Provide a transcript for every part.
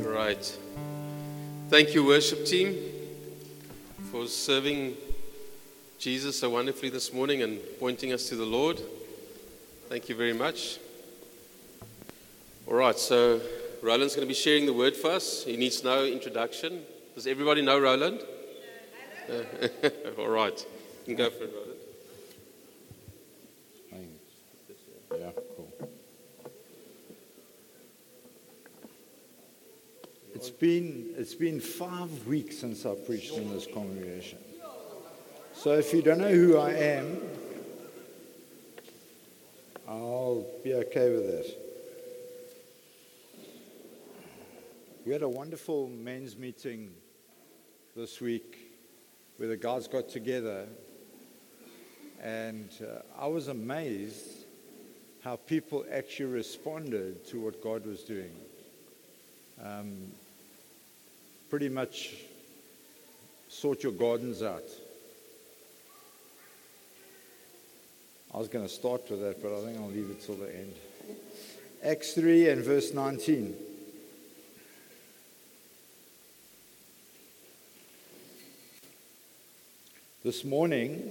Right. Thank you, worship team, for serving Jesus so wonderfully this morning and pointing us to the Lord. Thank you very much. All right, so Rowland's going to be sharing the word for us. He needs no introduction. Does everybody know Rowland? All right, you can go for it, Rowland. It's been, it's been five weeks since I preached in this congregation. So if you don't know who I am, I'll be okay with this. We had a wonderful men's meeting this week where the guys got together, and uh, I was amazed how people actually responded to what God was doing. Um, pretty much sort your gardens out. I was going to start with that, but I think I'll leave it till the end. Acts 3 and verse 19. This morning,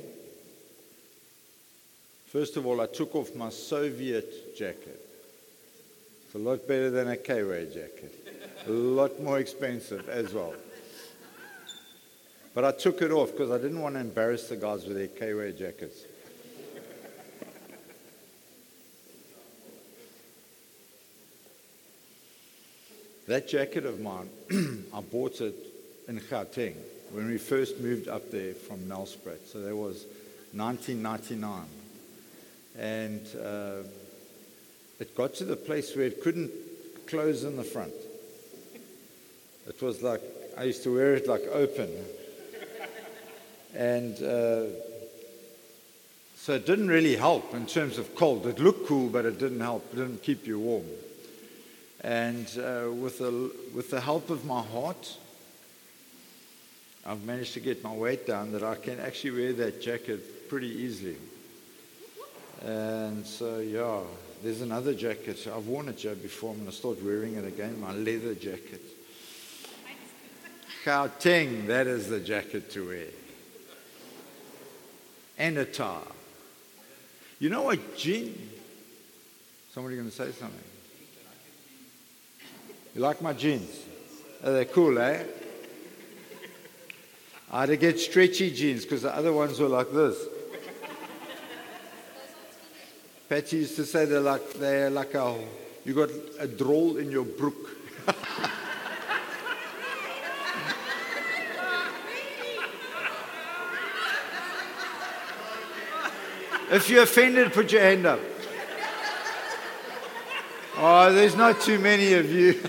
first of all, I took off my Soviet jacket. A lot better than a K-Way jacket. A lot more expensive as well. But I took it off because I didn't want to embarrass the guys with their K-Way jackets. That jacket of mine, I bought it in Gauteng when we first moved up there from Nelspruit. So that was 1999. And uh, it got to the place where it couldn't close in the front. It was like, I used to wear it like open. And uh, so it didn't really help in terms of cold. It looked cool, but it didn't help. It didn't keep you warm. And uh, with, the, with the help of my heart, I've managed to get my weight down that I can actually wear that jacket pretty easily. And so, yeah, there's another jacket. I've worn it Joe, before. I'm going to start wearing it again, my leather jacket. Gauteng, that is the jacket to wear. And a tie. You know what, Jean? Somebody going to say something? You like my jeans? Are they cool, eh? I had to get stretchy jeans because the other ones were like this. Patty used to say they're like they're like a you got a droll in your brook. if you're offended, put your hand up. Oh, there's not too many of you.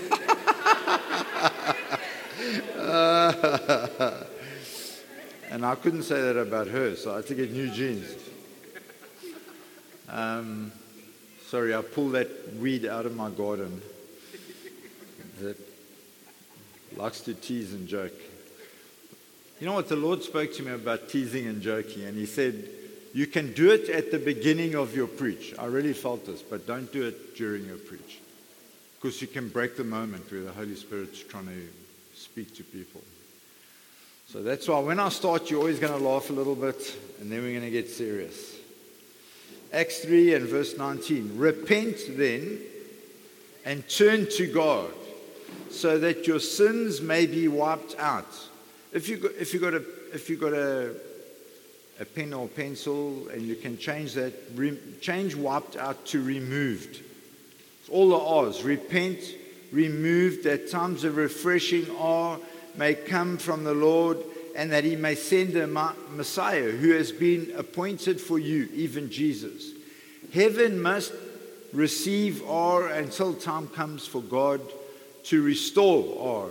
and I couldn't say that about her, so I had to get new jeans. Um, sorry, I pulled that weed out of my garden that likes to tease and joke. You know what? The Lord spoke to me about teasing and joking, and He said, You can do it at the beginning of your preach. I really felt this, but don't do it during your preach. Because you can break the moment where the Holy Spirit's trying to speak to people. So that's why when I start, you're always going to laugh a little bit, and then we're going to get serious. Acts 3 and verse 19. Repent then and turn to God so that your sins may be wiped out. If you got, if you got a if you got a a pen or pencil and you can change that re, change wiped out to removed. It's all the R's. Repent, removed that times of refreshing are may come from the Lord and that he may send a Messiah who has been appointed for you, even Jesus. Heaven must receive R until time comes for God to restore R.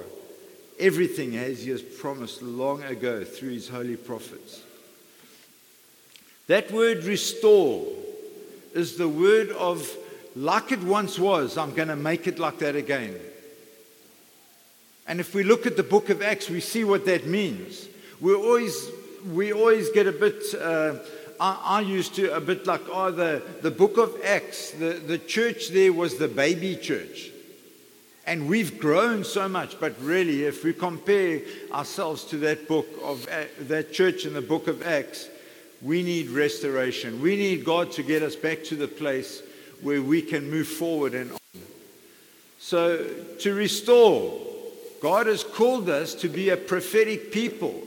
Everything as he has promised long ago through his holy prophets. That word restore is the word of like it once was, I'm going to make it like that again. And if we look at the book of Acts, we see what that means. We always, we always get a bit, uh, I, I, used to, a bit like, oh, the, the book of Acts, the, the church there was the baby church. And we've grown so much, but really, if we compare ourselves to that book of uh, that church in the book of Acts, we need restoration. We need God to get us back to the place where we can move forward and on. So, to restore, God has called us to be a prophetic people.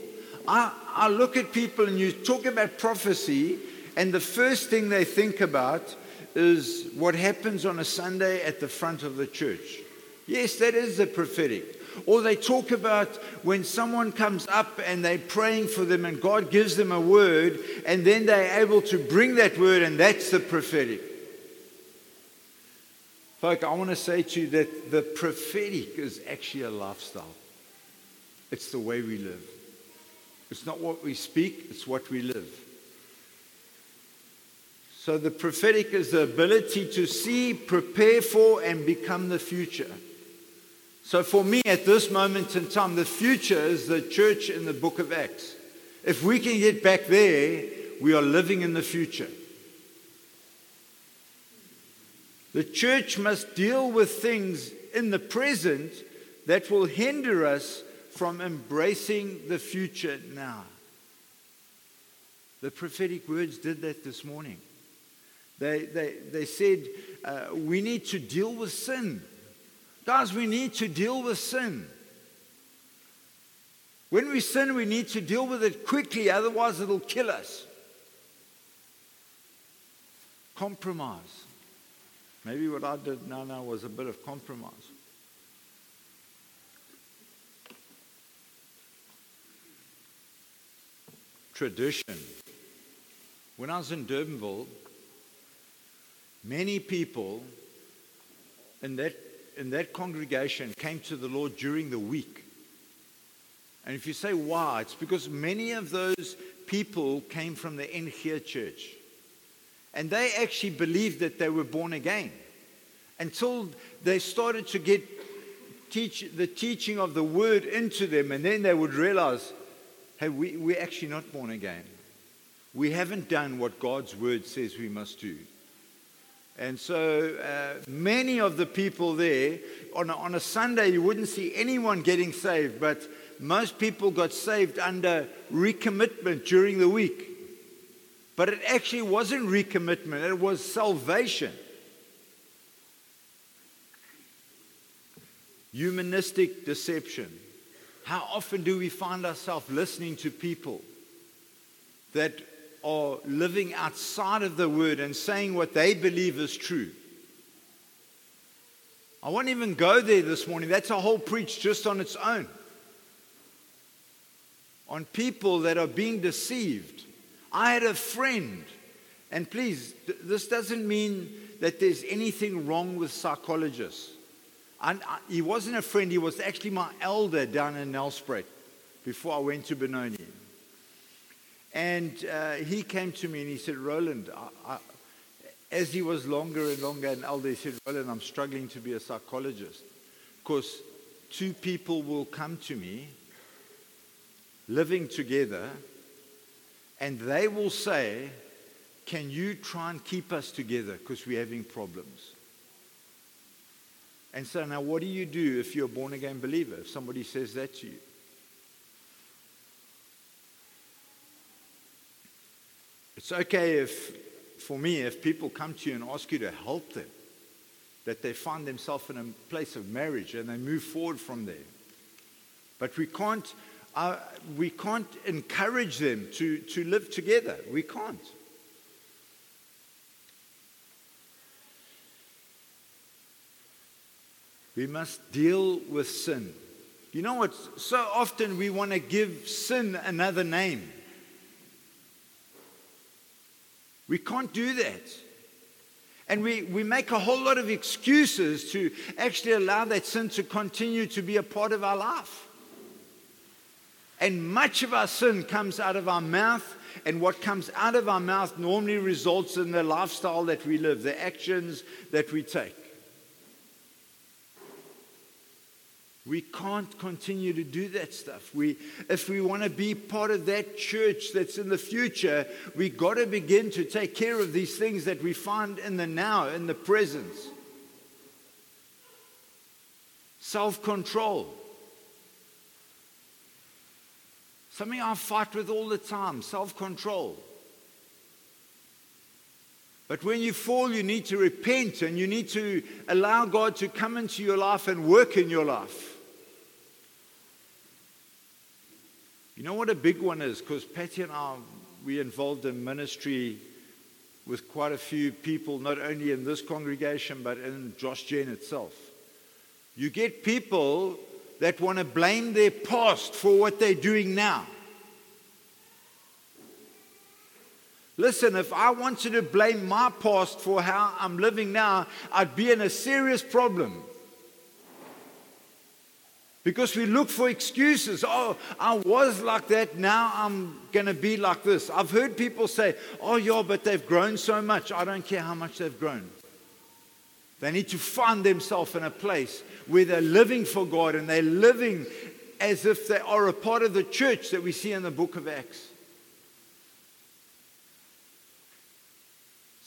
I, I look at people and you talk about prophecy, and the first thing they think about is what happens on a Sunday at the front of the church. Yes, that is the prophetic. Or they talk about when someone comes up and they're praying for them and God gives them a word, and then they're able to bring that word, and that's the prophetic. Folk, I want to say to you that the prophetic is actually a lifestyle. It's the way we live. It's not what we speak, it's what we live. So the prophetic is the ability to see, prepare for, and become the future. So for me, at this moment in time, the future is the church in the book of Acts. If we can get back there, we are living in the future. The church must deal with things in the present that will hinder us from embracing the future now. The prophetic words did that this morning. They, they, they said, uh, we need to deal with sin. Guys, we need to deal with sin. When we sin, we need to deal with it quickly, otherwise, it'll kill us. Compromise. Maybe what I did now now was a bit of compromise. Tradition. When I was in Durbanville, many people in that, in that congregation came to the Lord during the week. And if you say why, it's because many of those people came from the NG church. And they actually believed that they were born again until they started to get teach, the teaching of the word into them. And then they would realize, hey, we, we're actually not born again. We haven't done what God's word says we must do. And so uh, many of the people there, on a, on a Sunday, you wouldn't see anyone getting saved, but most people got saved under recommitment during the week. But it actually wasn't recommitment, it was salvation. Humanistic deception. How often do we find ourselves listening to people that are living outside of the word and saying what they believe is true? I won't even go there this morning. That's a whole preach just on its own. On people that are being deceived I had a friend, and please, th- this doesn't mean that there's anything wrong with psychologists. And I, he wasn't a friend, he was actually my elder down in Nelspruit before I went to Benoni. And uh, he came to me and he said, Rowland, I, I, as he was longer and longer an elder, he said, Rowland, I'm struggling to be a psychologist. Because two people will come to me living together and they will say, Can you try and keep us together because we're having problems? And so now, what do you do if you're a born again believer? If somebody says that to you, it's okay if, for me, if people come to you and ask you to help them, that they find themselves in a place of marriage and they move forward from there. But we can't uh, we can't encourage them to, to live together. We can't. We must deal with sin. You know what? So often we want to give sin another name. We can't do that. And we, we make a whole lot of excuses to actually allow that sin to continue to be a part of our life. And much of our sin comes out of our mouth, and what comes out of our mouth normally results in the lifestyle that we live, the actions that we take. We can't continue to do that stuff. We, if we want to be part of that church that's in the future, we got to begin to take care of these things that we find in the now, in the present. self control. Something I fight with all the time self control. But when you fall, you need to repent and you need to allow God to come into your life and work in your life. You know what a big one is? Because Patty and I, we involved in ministry with quite a few people, not only in this congregation, but in Josh Gen itself. You get people that want to blame their past for what they're doing now. Listen, if I wanted to blame my past for how I'm living now, I'd be in a serious problem. Because we look for excuses. Oh, I was like that, now I'm going to be like this. I've heard people say, oh, yeah, but they've grown so much. I don't care how much they've grown. They need to find themselves in a place where they're living for God and they're living as if they are a part of the church that we see in the book of Acts.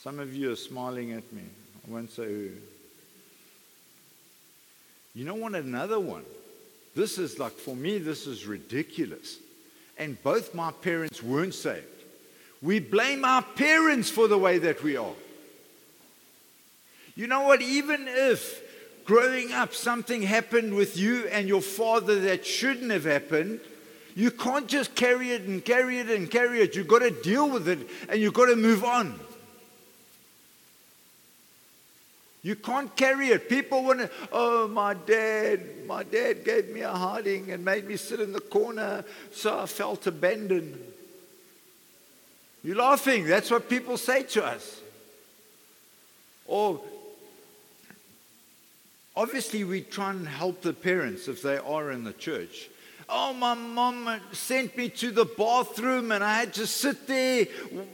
Some of you are smiling at me. I won't say who. You know want Another one. This is like, for me, this is ridiculous. And both my parents weren't saved. We blame our parents for the way that we are. You know what? Even if growing up something happened with you and your father that shouldn't have happened, you can't just carry it and carry it and carry it. You've got to deal with it and you've got to move on. You can't carry it. People want to, oh, my dad, my dad gave me a hiding and made me sit in the corner, so I felt abandoned. You're laughing. That's what people say to us. Or, obviously, we try and help the parents if they are in the church. Oh, my mom sent me to the bathroom and I had to sit there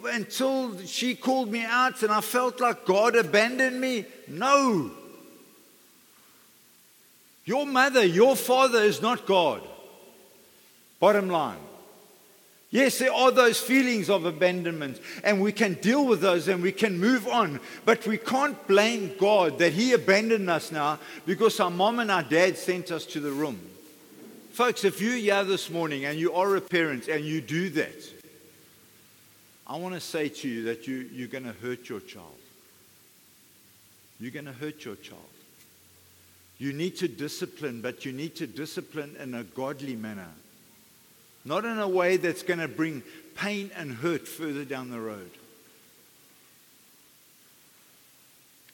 until she called me out and I felt like God abandoned me. No. Your mother, your father is not God. Bottom line. Yes, there are those feelings of abandonment, and we can deal with those and we can move on. But we can't blame God that He abandoned us now because our mom and our dad sent us to the room. Folks, if you're here this morning and you are a parent and you do that, I want to say to you that you, you're going to hurt your child. You're going to hurt your child. You need to discipline, but you need to discipline in a godly manner. Not in a way that's going to bring pain and hurt further down the road.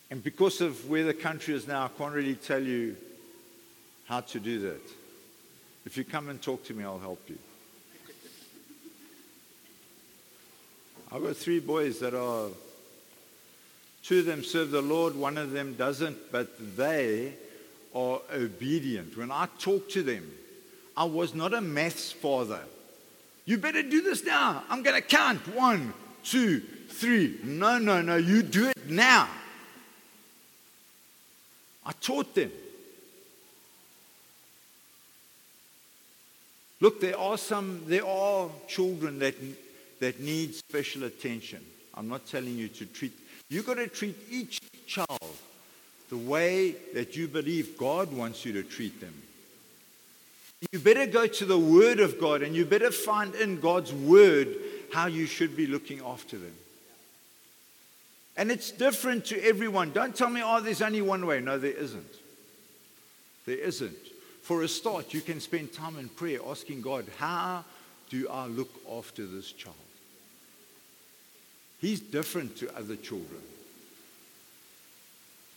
And because of where the country is now, I can't really tell you how to do that. If you come and talk to me, I'll help you. I've got three boys that are, two of them serve the Lord, one of them doesn't, but they are obedient. When I talk to them, I was not a maths father. You better do this now. I'm going to count. One, two, three. No, no, no. You do it now. I taught them. Look, there are some, there are children that, that need special attention. I'm not telling you to treat, you've got to treat each child the way that you believe God wants you to treat them. You better go to the Word of God and you better find in God's Word how you should be looking after them. And it's different to everyone. Don't tell me, oh, there's only one way. No, there isn't. There isn't. For a start, you can spend time in prayer asking God, How do I look after this child? He's different to other children.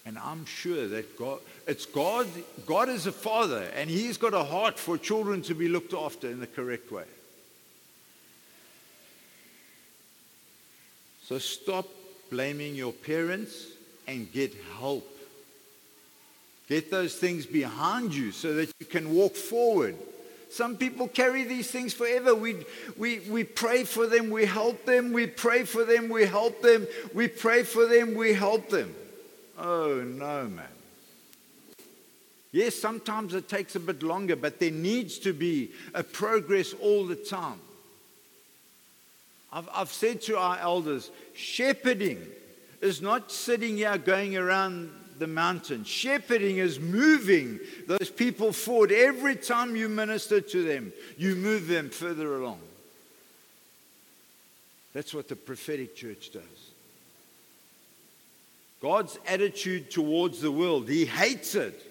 And I'm sure that God, it's God, God is a father, and He's got a heart for children to be looked after in the correct way. So stop blaming your parents and get help. Get those things behind you so that you can walk forward. Some people carry these things forever. We, we, we pray for them, we help them. We pray for them, we help them. We pray for them, we help them. Oh, no, man. Yes, sometimes it takes a bit longer, but there needs to be a progress all the time. I've, I've said to our elders shepherding is not sitting here going around the mountain. Shepherding is moving those people forward. Every time you minister to them, you move them further along. That's what the prophetic church does. God's attitude towards the world, He hates it.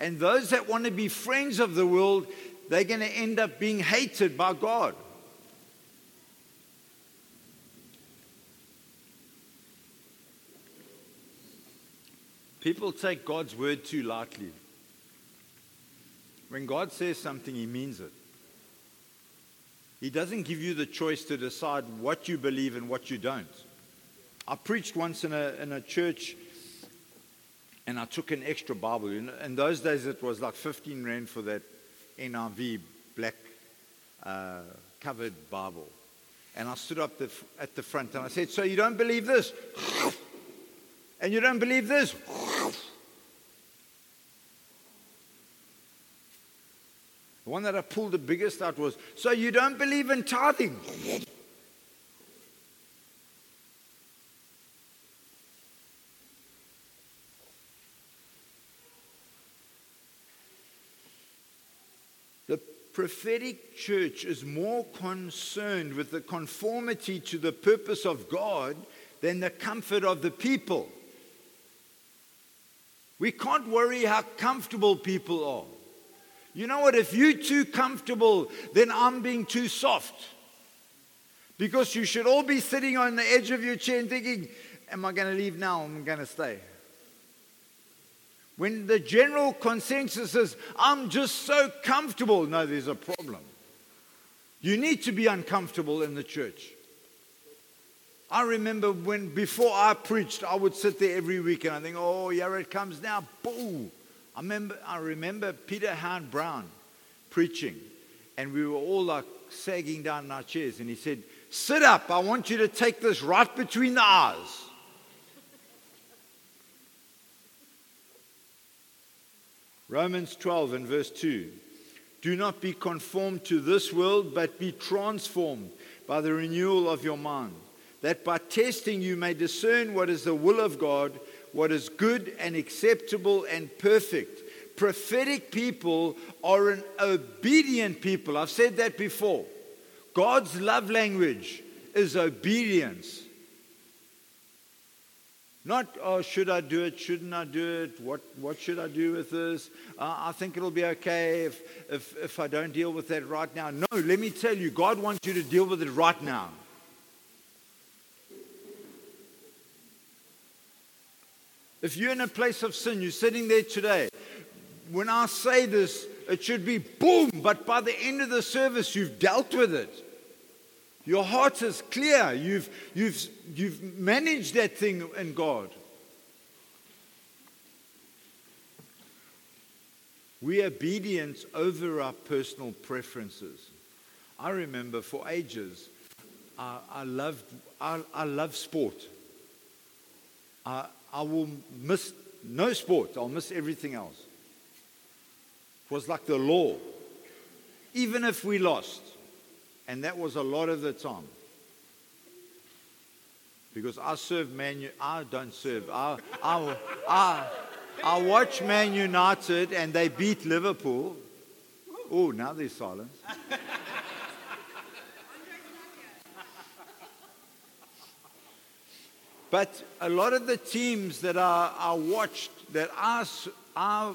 And those that want to be friends of the world, they're going to end up being hated by God. People take God's word too lightly. When God says something, He means it. He doesn't give you the choice to decide what you believe and what you don't. I preached once in a, in a church and I took an extra Bible. In those days, it was like 15 Rand for that NIV black uh, covered Bible. And I stood up the, at the front and I said, So you don't believe this? And you don't believe this? The one that I pulled the biggest out was, So you don't believe in tithing? The prophetic church is more concerned with the conformity to the purpose of God than the comfort of the people. We can't worry how comfortable people are. You know what? If you're too comfortable, then I'm being too soft. Because you should all be sitting on the edge of your chair and thinking, Am I going to leave now? I'm going to stay? When the general consensus is, I'm just so comfortable, no, there's a problem. You need to be uncomfortable in the church. I remember when, before I preached, I would sit there every week and I think, oh, here it comes now. Boo! I remember, I remember Peter Hound Brown preaching, and we were all like sagging down in our chairs, and he said, Sit up, I want you to take this right between the eyes. Romans 12 and verse 2. Do not be conformed to this world, but be transformed by the renewal of your mind, that by testing you may discern what is the will of God what is good and acceptable and perfect. Prophetic people are an obedient people. I've said that before. God's love language is obedience. Not, oh, should I do it? Shouldn't I do it? What, what should I do with this? Uh, I think it'll be okay if, if, if I don't deal with that right now. No, let me tell you, God wants you to deal with it right now. If you're in a place of sin, you're sitting there today. When I say this, it should be boom, but by the end of the service, you've dealt with it. Your heart is clear. You've, you've, you've managed that thing in God. We obedience over our personal preferences. I remember for ages, I, I loved I, I love sport. I, I will miss no sport, I'll miss everything else. It was like the law. Even if we lost, and that was a lot of the time. Because I serve Man I don't serve. I, I, I, I watch Man United and they beat Liverpool. Oh, now there's silence. But a lot of the teams that I watched, that I, I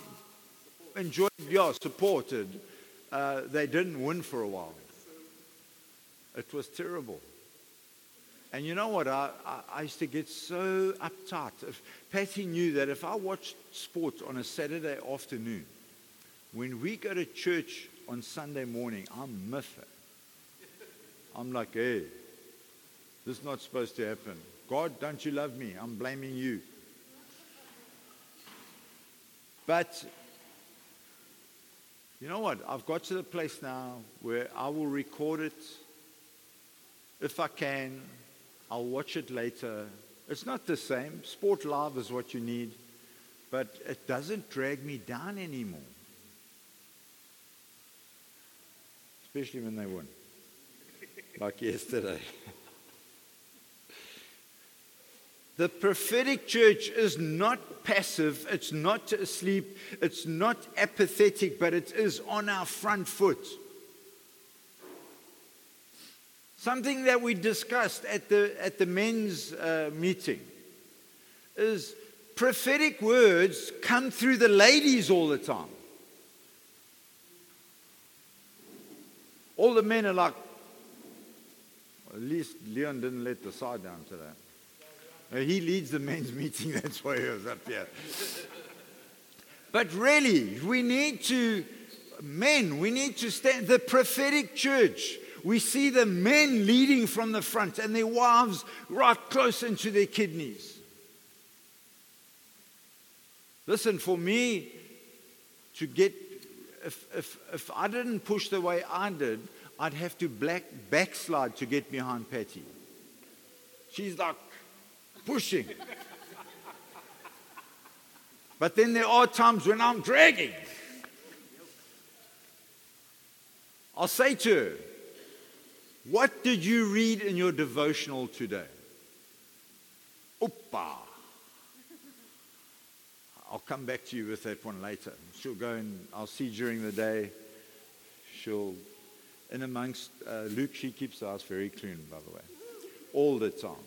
enjoyed, yeah, supported, uh, they didn't win for a while. It was terrible. And you know what? I, I, I, used to get so uptight. If Patty knew that if I watched sport on a Saturday afternoon, when we go to church on Sunday morning, I'm miffed. I'm like, hey, this is not supposed to happen. God, don't you love me? I'm blaming you. But you know what? I've got to the place now where I will record it. If I can, I'll watch it later. It's not the same. Sport Live is what you need, but it doesn't drag me down anymore. Especially when they win, like yesterday. The prophetic church is not passive, it's not asleep, it's not apathetic, but it is on our front foot. Something that we discussed at the, at the men's uh, meeting is prophetic words come through the ladies all the time. All the men are like, at least Leon didn't let the side down today. Uh, he leads the men's meeting, that's why he was up here. But really, we need to, men, we need to stand, the prophetic church. We see the men leading from the front and their wives right close into their kidneys. Listen, for me to get, if, if, if I didn't push the way I did, I'd have to black, backslide to get behind Patty. She's like pushing. But then there are times when I'm dragging. I'll say to her, What did you read in your devotional today? Oppa. I'll come back to you with that one later. She'll go and I'll see during the day. She'll, in amongst uh, Luke, she keeps the house very clean, by the way, all the time.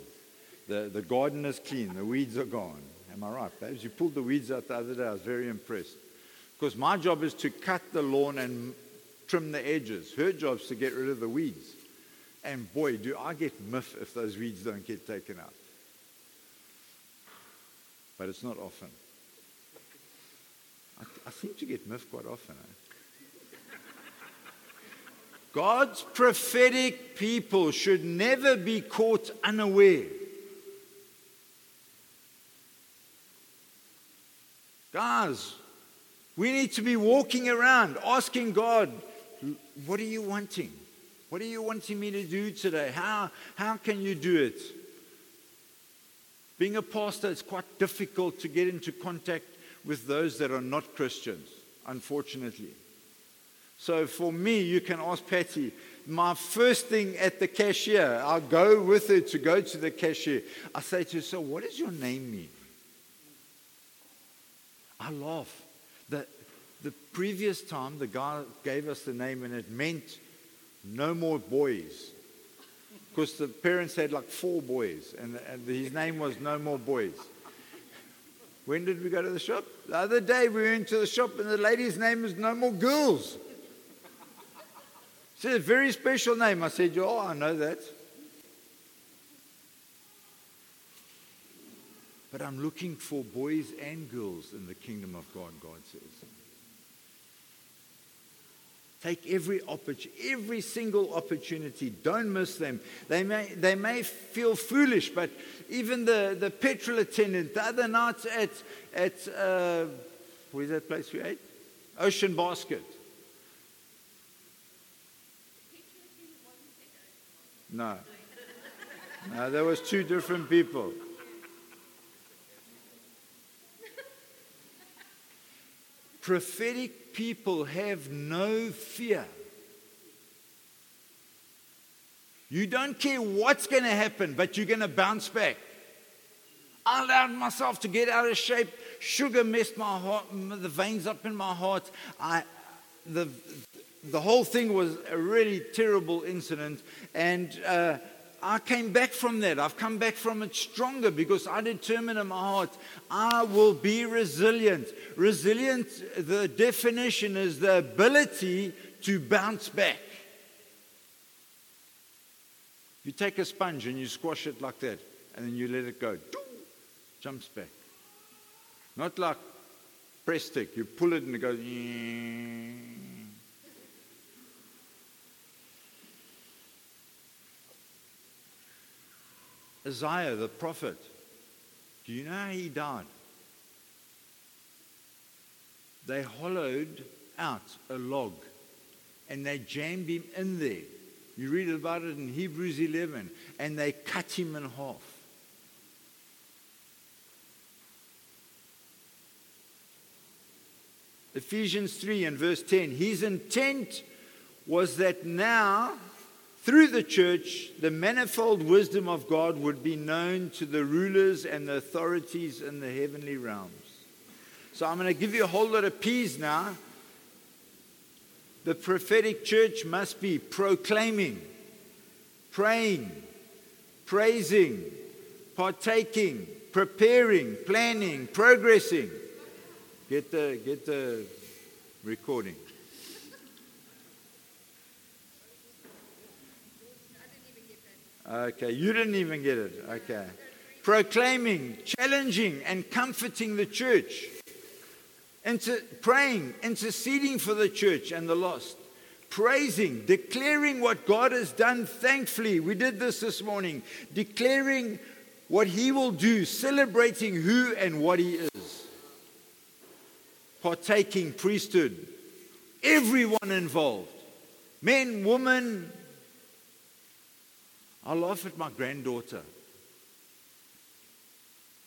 The, the garden is clean, the weeds are gone. Am I right, babes? You pulled the weeds out the other day. I was very impressed. Because my job is to cut the lawn and trim the edges. Her job is to get rid of the weeds. And boy, do I get miff if those weeds don't get taken out. But it's not often. I, I seem to get miff quite often. Eh? God's prophetic people should never be caught unaware. Guys, we need to be walking around asking God, what are you wanting? What are you wanting me to do today? How, how can you do it? Being a pastor, it's quite difficult to get into contact with those that are not Christians, unfortunately. So for me, you can ask Patty, my first thing at the cashier, I'll go with her to go to the cashier. I say to her, So, what does your name mean? I laugh. The, the previous time, the guy gave us the name and it meant no more boys. Because the parents had like four boys, and, and his name was No More Boys. When did we go to the shop? The other day we went to the shop, and the lady's name is No More Girls. It's a very special name. I said, Oh, I know that. But I'm looking for boys and girls in the kingdom of God, God says. Take every opportunity, every single opportunity. Don't miss them. They may, they may feel foolish, but even the, the petrol attendant the other night at, at uh, where's that place we ate? Ocean Basket. No. No, there was two different people. Prophetic people have no fear. You don't care what's going to happen, but you're going to bounce back. I allowed myself to get out of shape. Sugar messed my heart, the veins up in my heart. I, the, the whole thing was a really terrible incident. And uh, I came back from that. I've come back from it stronger because I determined in my heart, I will be resilient. Resilient, the definition is the ability to bounce back. You take a sponge and you squash it like that, and then you let it go. Jumps back. Not like Prestik. You pull it and it goes. Isaiah the prophet, do you know how he died? They hollowed out a log and they jammed him in there. You read about it in Hebrews 11, and they cut him in half. Ephesians 3 and verse 10 His intent was that now Through the church, the manifold wisdom of God would be known to the rulers and the authorities in the heavenly realms. So I'm going to give you a whole lot of P's now. The prophetic church must be proclaiming, praying, praising, partaking, preparing, planning, progressing. Get the, get the recording. Okay, you didn't even get it. Okay. Proclaiming, challenging, and comforting the church. Inter- praying, interceding for the church and the lost. Praising, declaring what God has done thankfully. We did this this morning. Declaring what He will do, celebrating who and what He is. Partaking, priesthood. Everyone involved men, women, I laugh at my granddaughter.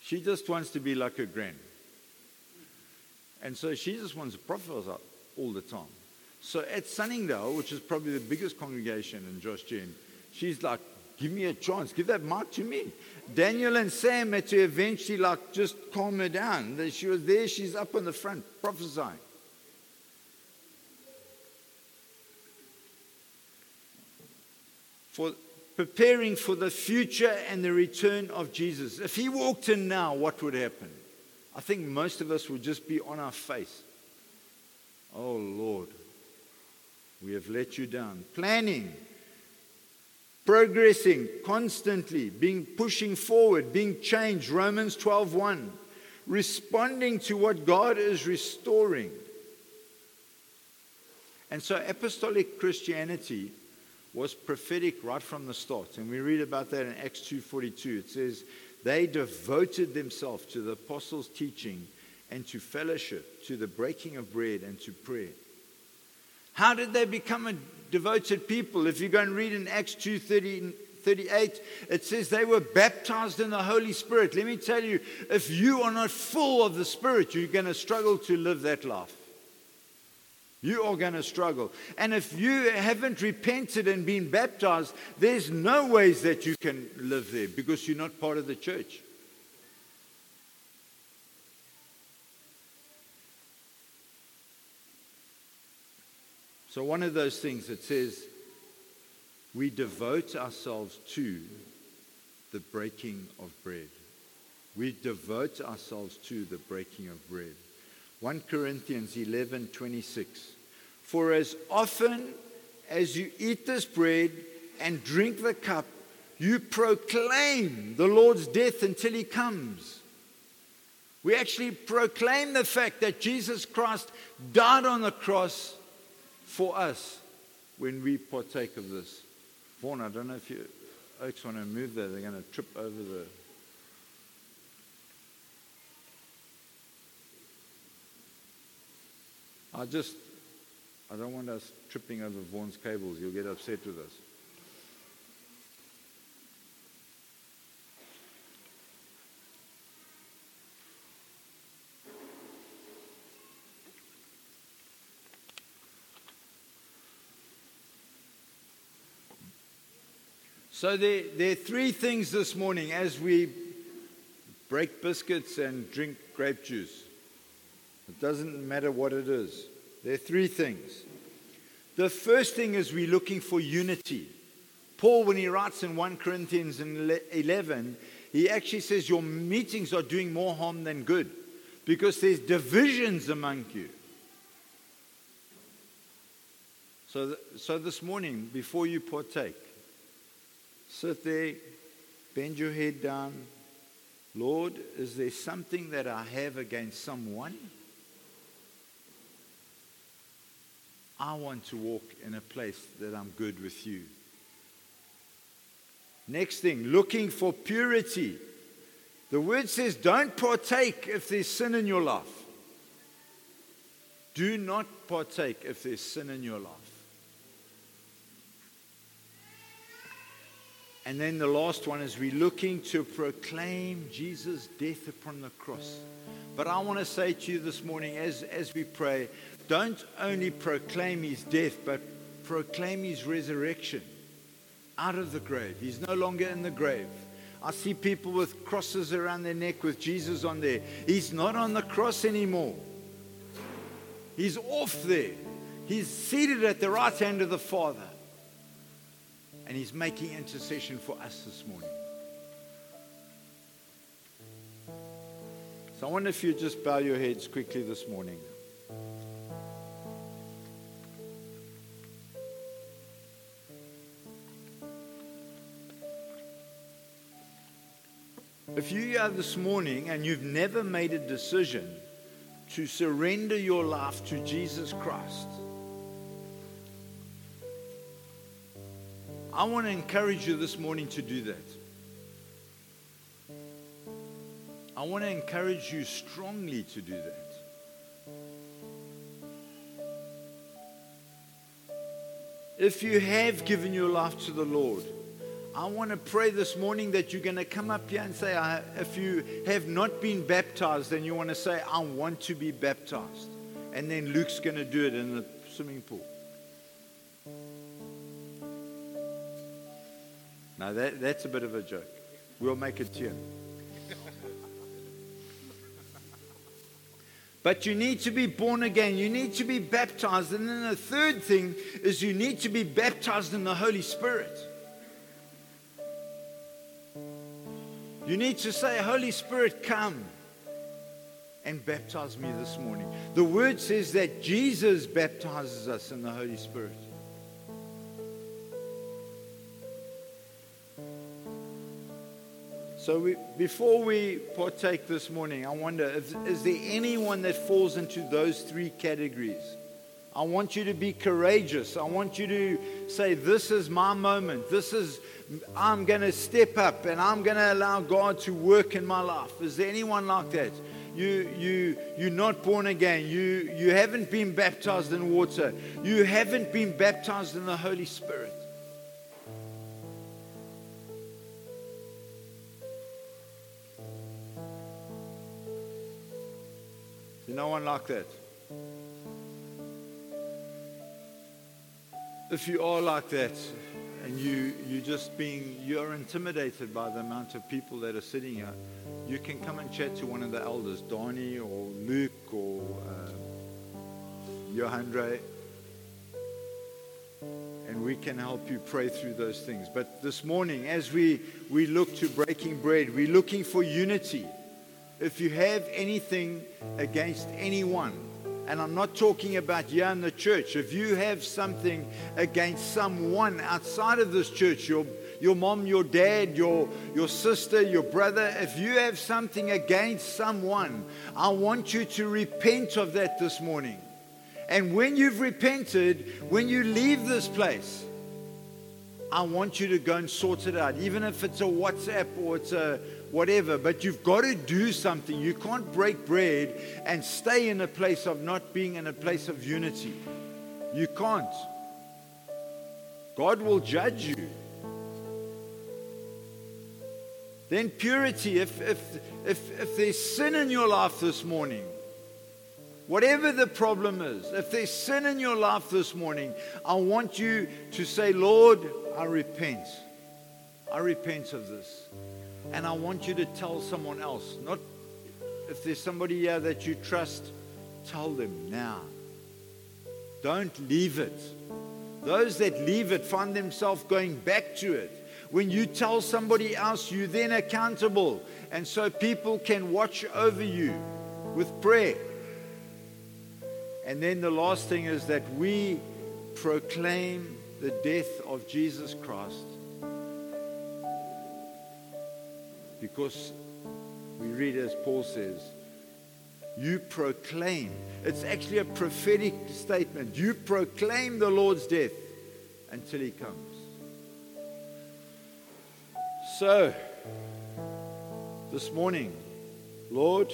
She just wants to be like her grand. And so she just wants to prophesy all the time. So at Sunningdale, which is probably the biggest congregation in Josh Gen, she's like, give me a chance, give that mic to me. Daniel and Sam had to eventually like just calm her down. She was there, she's up on the front prophesying. For preparing for the future and the return of Jesus. If he walked in now, what would happen? I think most of us would just be on our face. Oh Lord, we have let you down. Planning, progressing constantly, being pushing forward, being changed. Romans 12:1. Responding to what God is restoring. And so apostolic Christianity was prophetic right from the start. And we read about that in Acts 2:42. It says, "They devoted themselves to the apostles' teaching and to fellowship, to the breaking of bread and to prayer." How did they become a devoted people? If you go and read in Acts 2:38, 38, it says they were baptized in the Holy Spirit. Let me tell you, if you are not full of the Spirit, you're going to struggle to live that life. You are going to struggle. And if you haven't repented and been baptized, there's no ways that you can live there because you're not part of the church. So, one of those things that says we devote ourselves to the breaking of bread. We devote ourselves to the breaking of bread. 1 Corinthians 11 26. For as often as you eat this bread and drink the cup, you proclaim the Lord's death until he comes. We actually proclaim the fact that Jesus Christ died on the cross for us when we partake of this. Vaughn, I don't know if you folks want to move there, they're going to trip over the. I just I don't want us tripping over Vaughn's cables. You'll get upset with us. So there, there are three things this morning as we break biscuits and drink grape juice. It doesn't matter what it is. There are three things. The first thing is we're looking for unity. Paul, when he writes in 1 Corinthians 11, he actually says your meetings are doing more harm than good because there's divisions among you. So, th- so this morning, before you partake, sit there, bend your head down. Lord, is there something that I have against someone? I want to walk in a place that I'm good with you. Next thing, looking for purity. The word says, don't partake if there's sin in your life. Do not partake if there's sin in your life. And then the last one is we're looking to proclaim Jesus' death upon the cross. But I want to say to you this morning, as, as we pray, don't only proclaim his death, but proclaim his resurrection. out of the grave. He's no longer in the grave. I see people with crosses around their neck with Jesus on there. He's not on the cross anymore. He's off there. He's seated at the right hand of the Father. And he's making intercession for us this morning. So I wonder if you just bow your heads quickly this morning. If you are this morning and you've never made a decision to surrender your life to Jesus Christ, I want to encourage you this morning to do that. I want to encourage you strongly to do that. If you have given your life to the Lord, I want to pray this morning that you're going to come up here and say, if you have not been baptized, then you want to say, I want to be baptized. And then Luke's going to do it in the swimming pool. Now, that, that's a bit of a joke. We'll make it tune. But you need to be born again. You need to be baptized. And then the third thing is you need to be baptized in the Holy Spirit. You need to say, Holy Spirit, come and baptize me this morning. The word says that Jesus baptizes us in the Holy Spirit. So, we, before we partake this morning, I wonder if, is there anyone that falls into those three categories? I want you to be courageous. I want you to say, This is my moment. This is I'm going to step up and I'm going to allow God to work in my life. Is there anyone like that? You, you, you're not born again. You, you haven't been baptized in water. You haven't been baptized in the Holy Spirit. Is no one like that? If you are like that, and you you just being you're intimidated by the amount of people that are sitting here, you can come and chat to one of the elders, Donnie or Luke or uh, Johandre, and we can help you pray through those things. But this morning, as we we look to breaking bread, we're looking for unity. If you have anything against anyone, and I'm not talking about here in the church. If you have something against someone outside of this church, your, your mom, your dad, your, your sister, your brother, if you have something against someone, I want you to repent of that this morning. And when you've repented, when you leave this place, I want you to go and sort it out, even if it's a WhatsApp or it's a whatever, but you've got to do something. You can't break bread and stay in a place of not being in a place of unity. You can't. God will judge you. Then purity, if, if, if, if there's sin in your life this morning, whatever the problem is, if there's sin in your life this morning, I want you to say, Lord, I repent. I repent of this. And I want you to tell someone else. Not if there's somebody here that you trust, tell them now. Don't leave it. Those that leave it find themselves going back to it. When you tell somebody else, you're then accountable. And so people can watch over you with prayer. And then the last thing is that we proclaim the death of Jesus Christ Because we read as Paul says, you proclaim. It's actually a prophetic statement. You proclaim the Lord's death until he comes. So, this morning, Lord,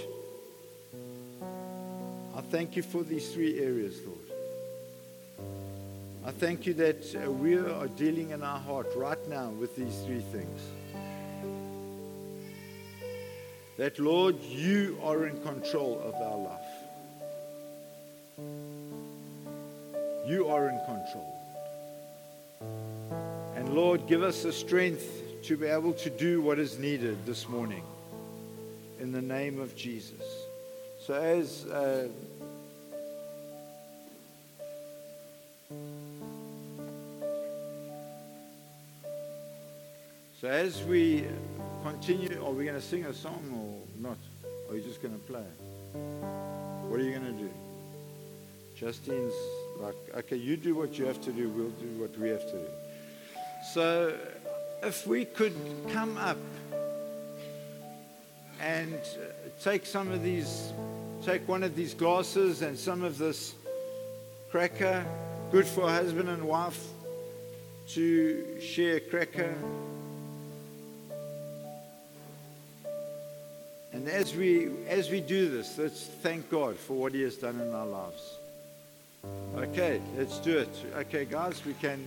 I thank you for these three areas, Lord. I thank you that uh, we are dealing in our heart right now with these three things that, Lord, you are in control of our life. You are in control. And Lord, give us the strength to be able to do what is needed this morning. In the name of Jesus. So, as uh, so as we continue, are we going to sing a song or not? Or are you just going to play? What are you going to do? Justine's like, okay, you do what you have to do, we'll do what we have to do. So, if we could come up and uh, take some of these, take one of these glasses and some of this cracker, good for husband and wife to share cracker. And as we as we do this, let's thank God for what He has done in our lives. Okay, let's do it. Okay, guys, we can.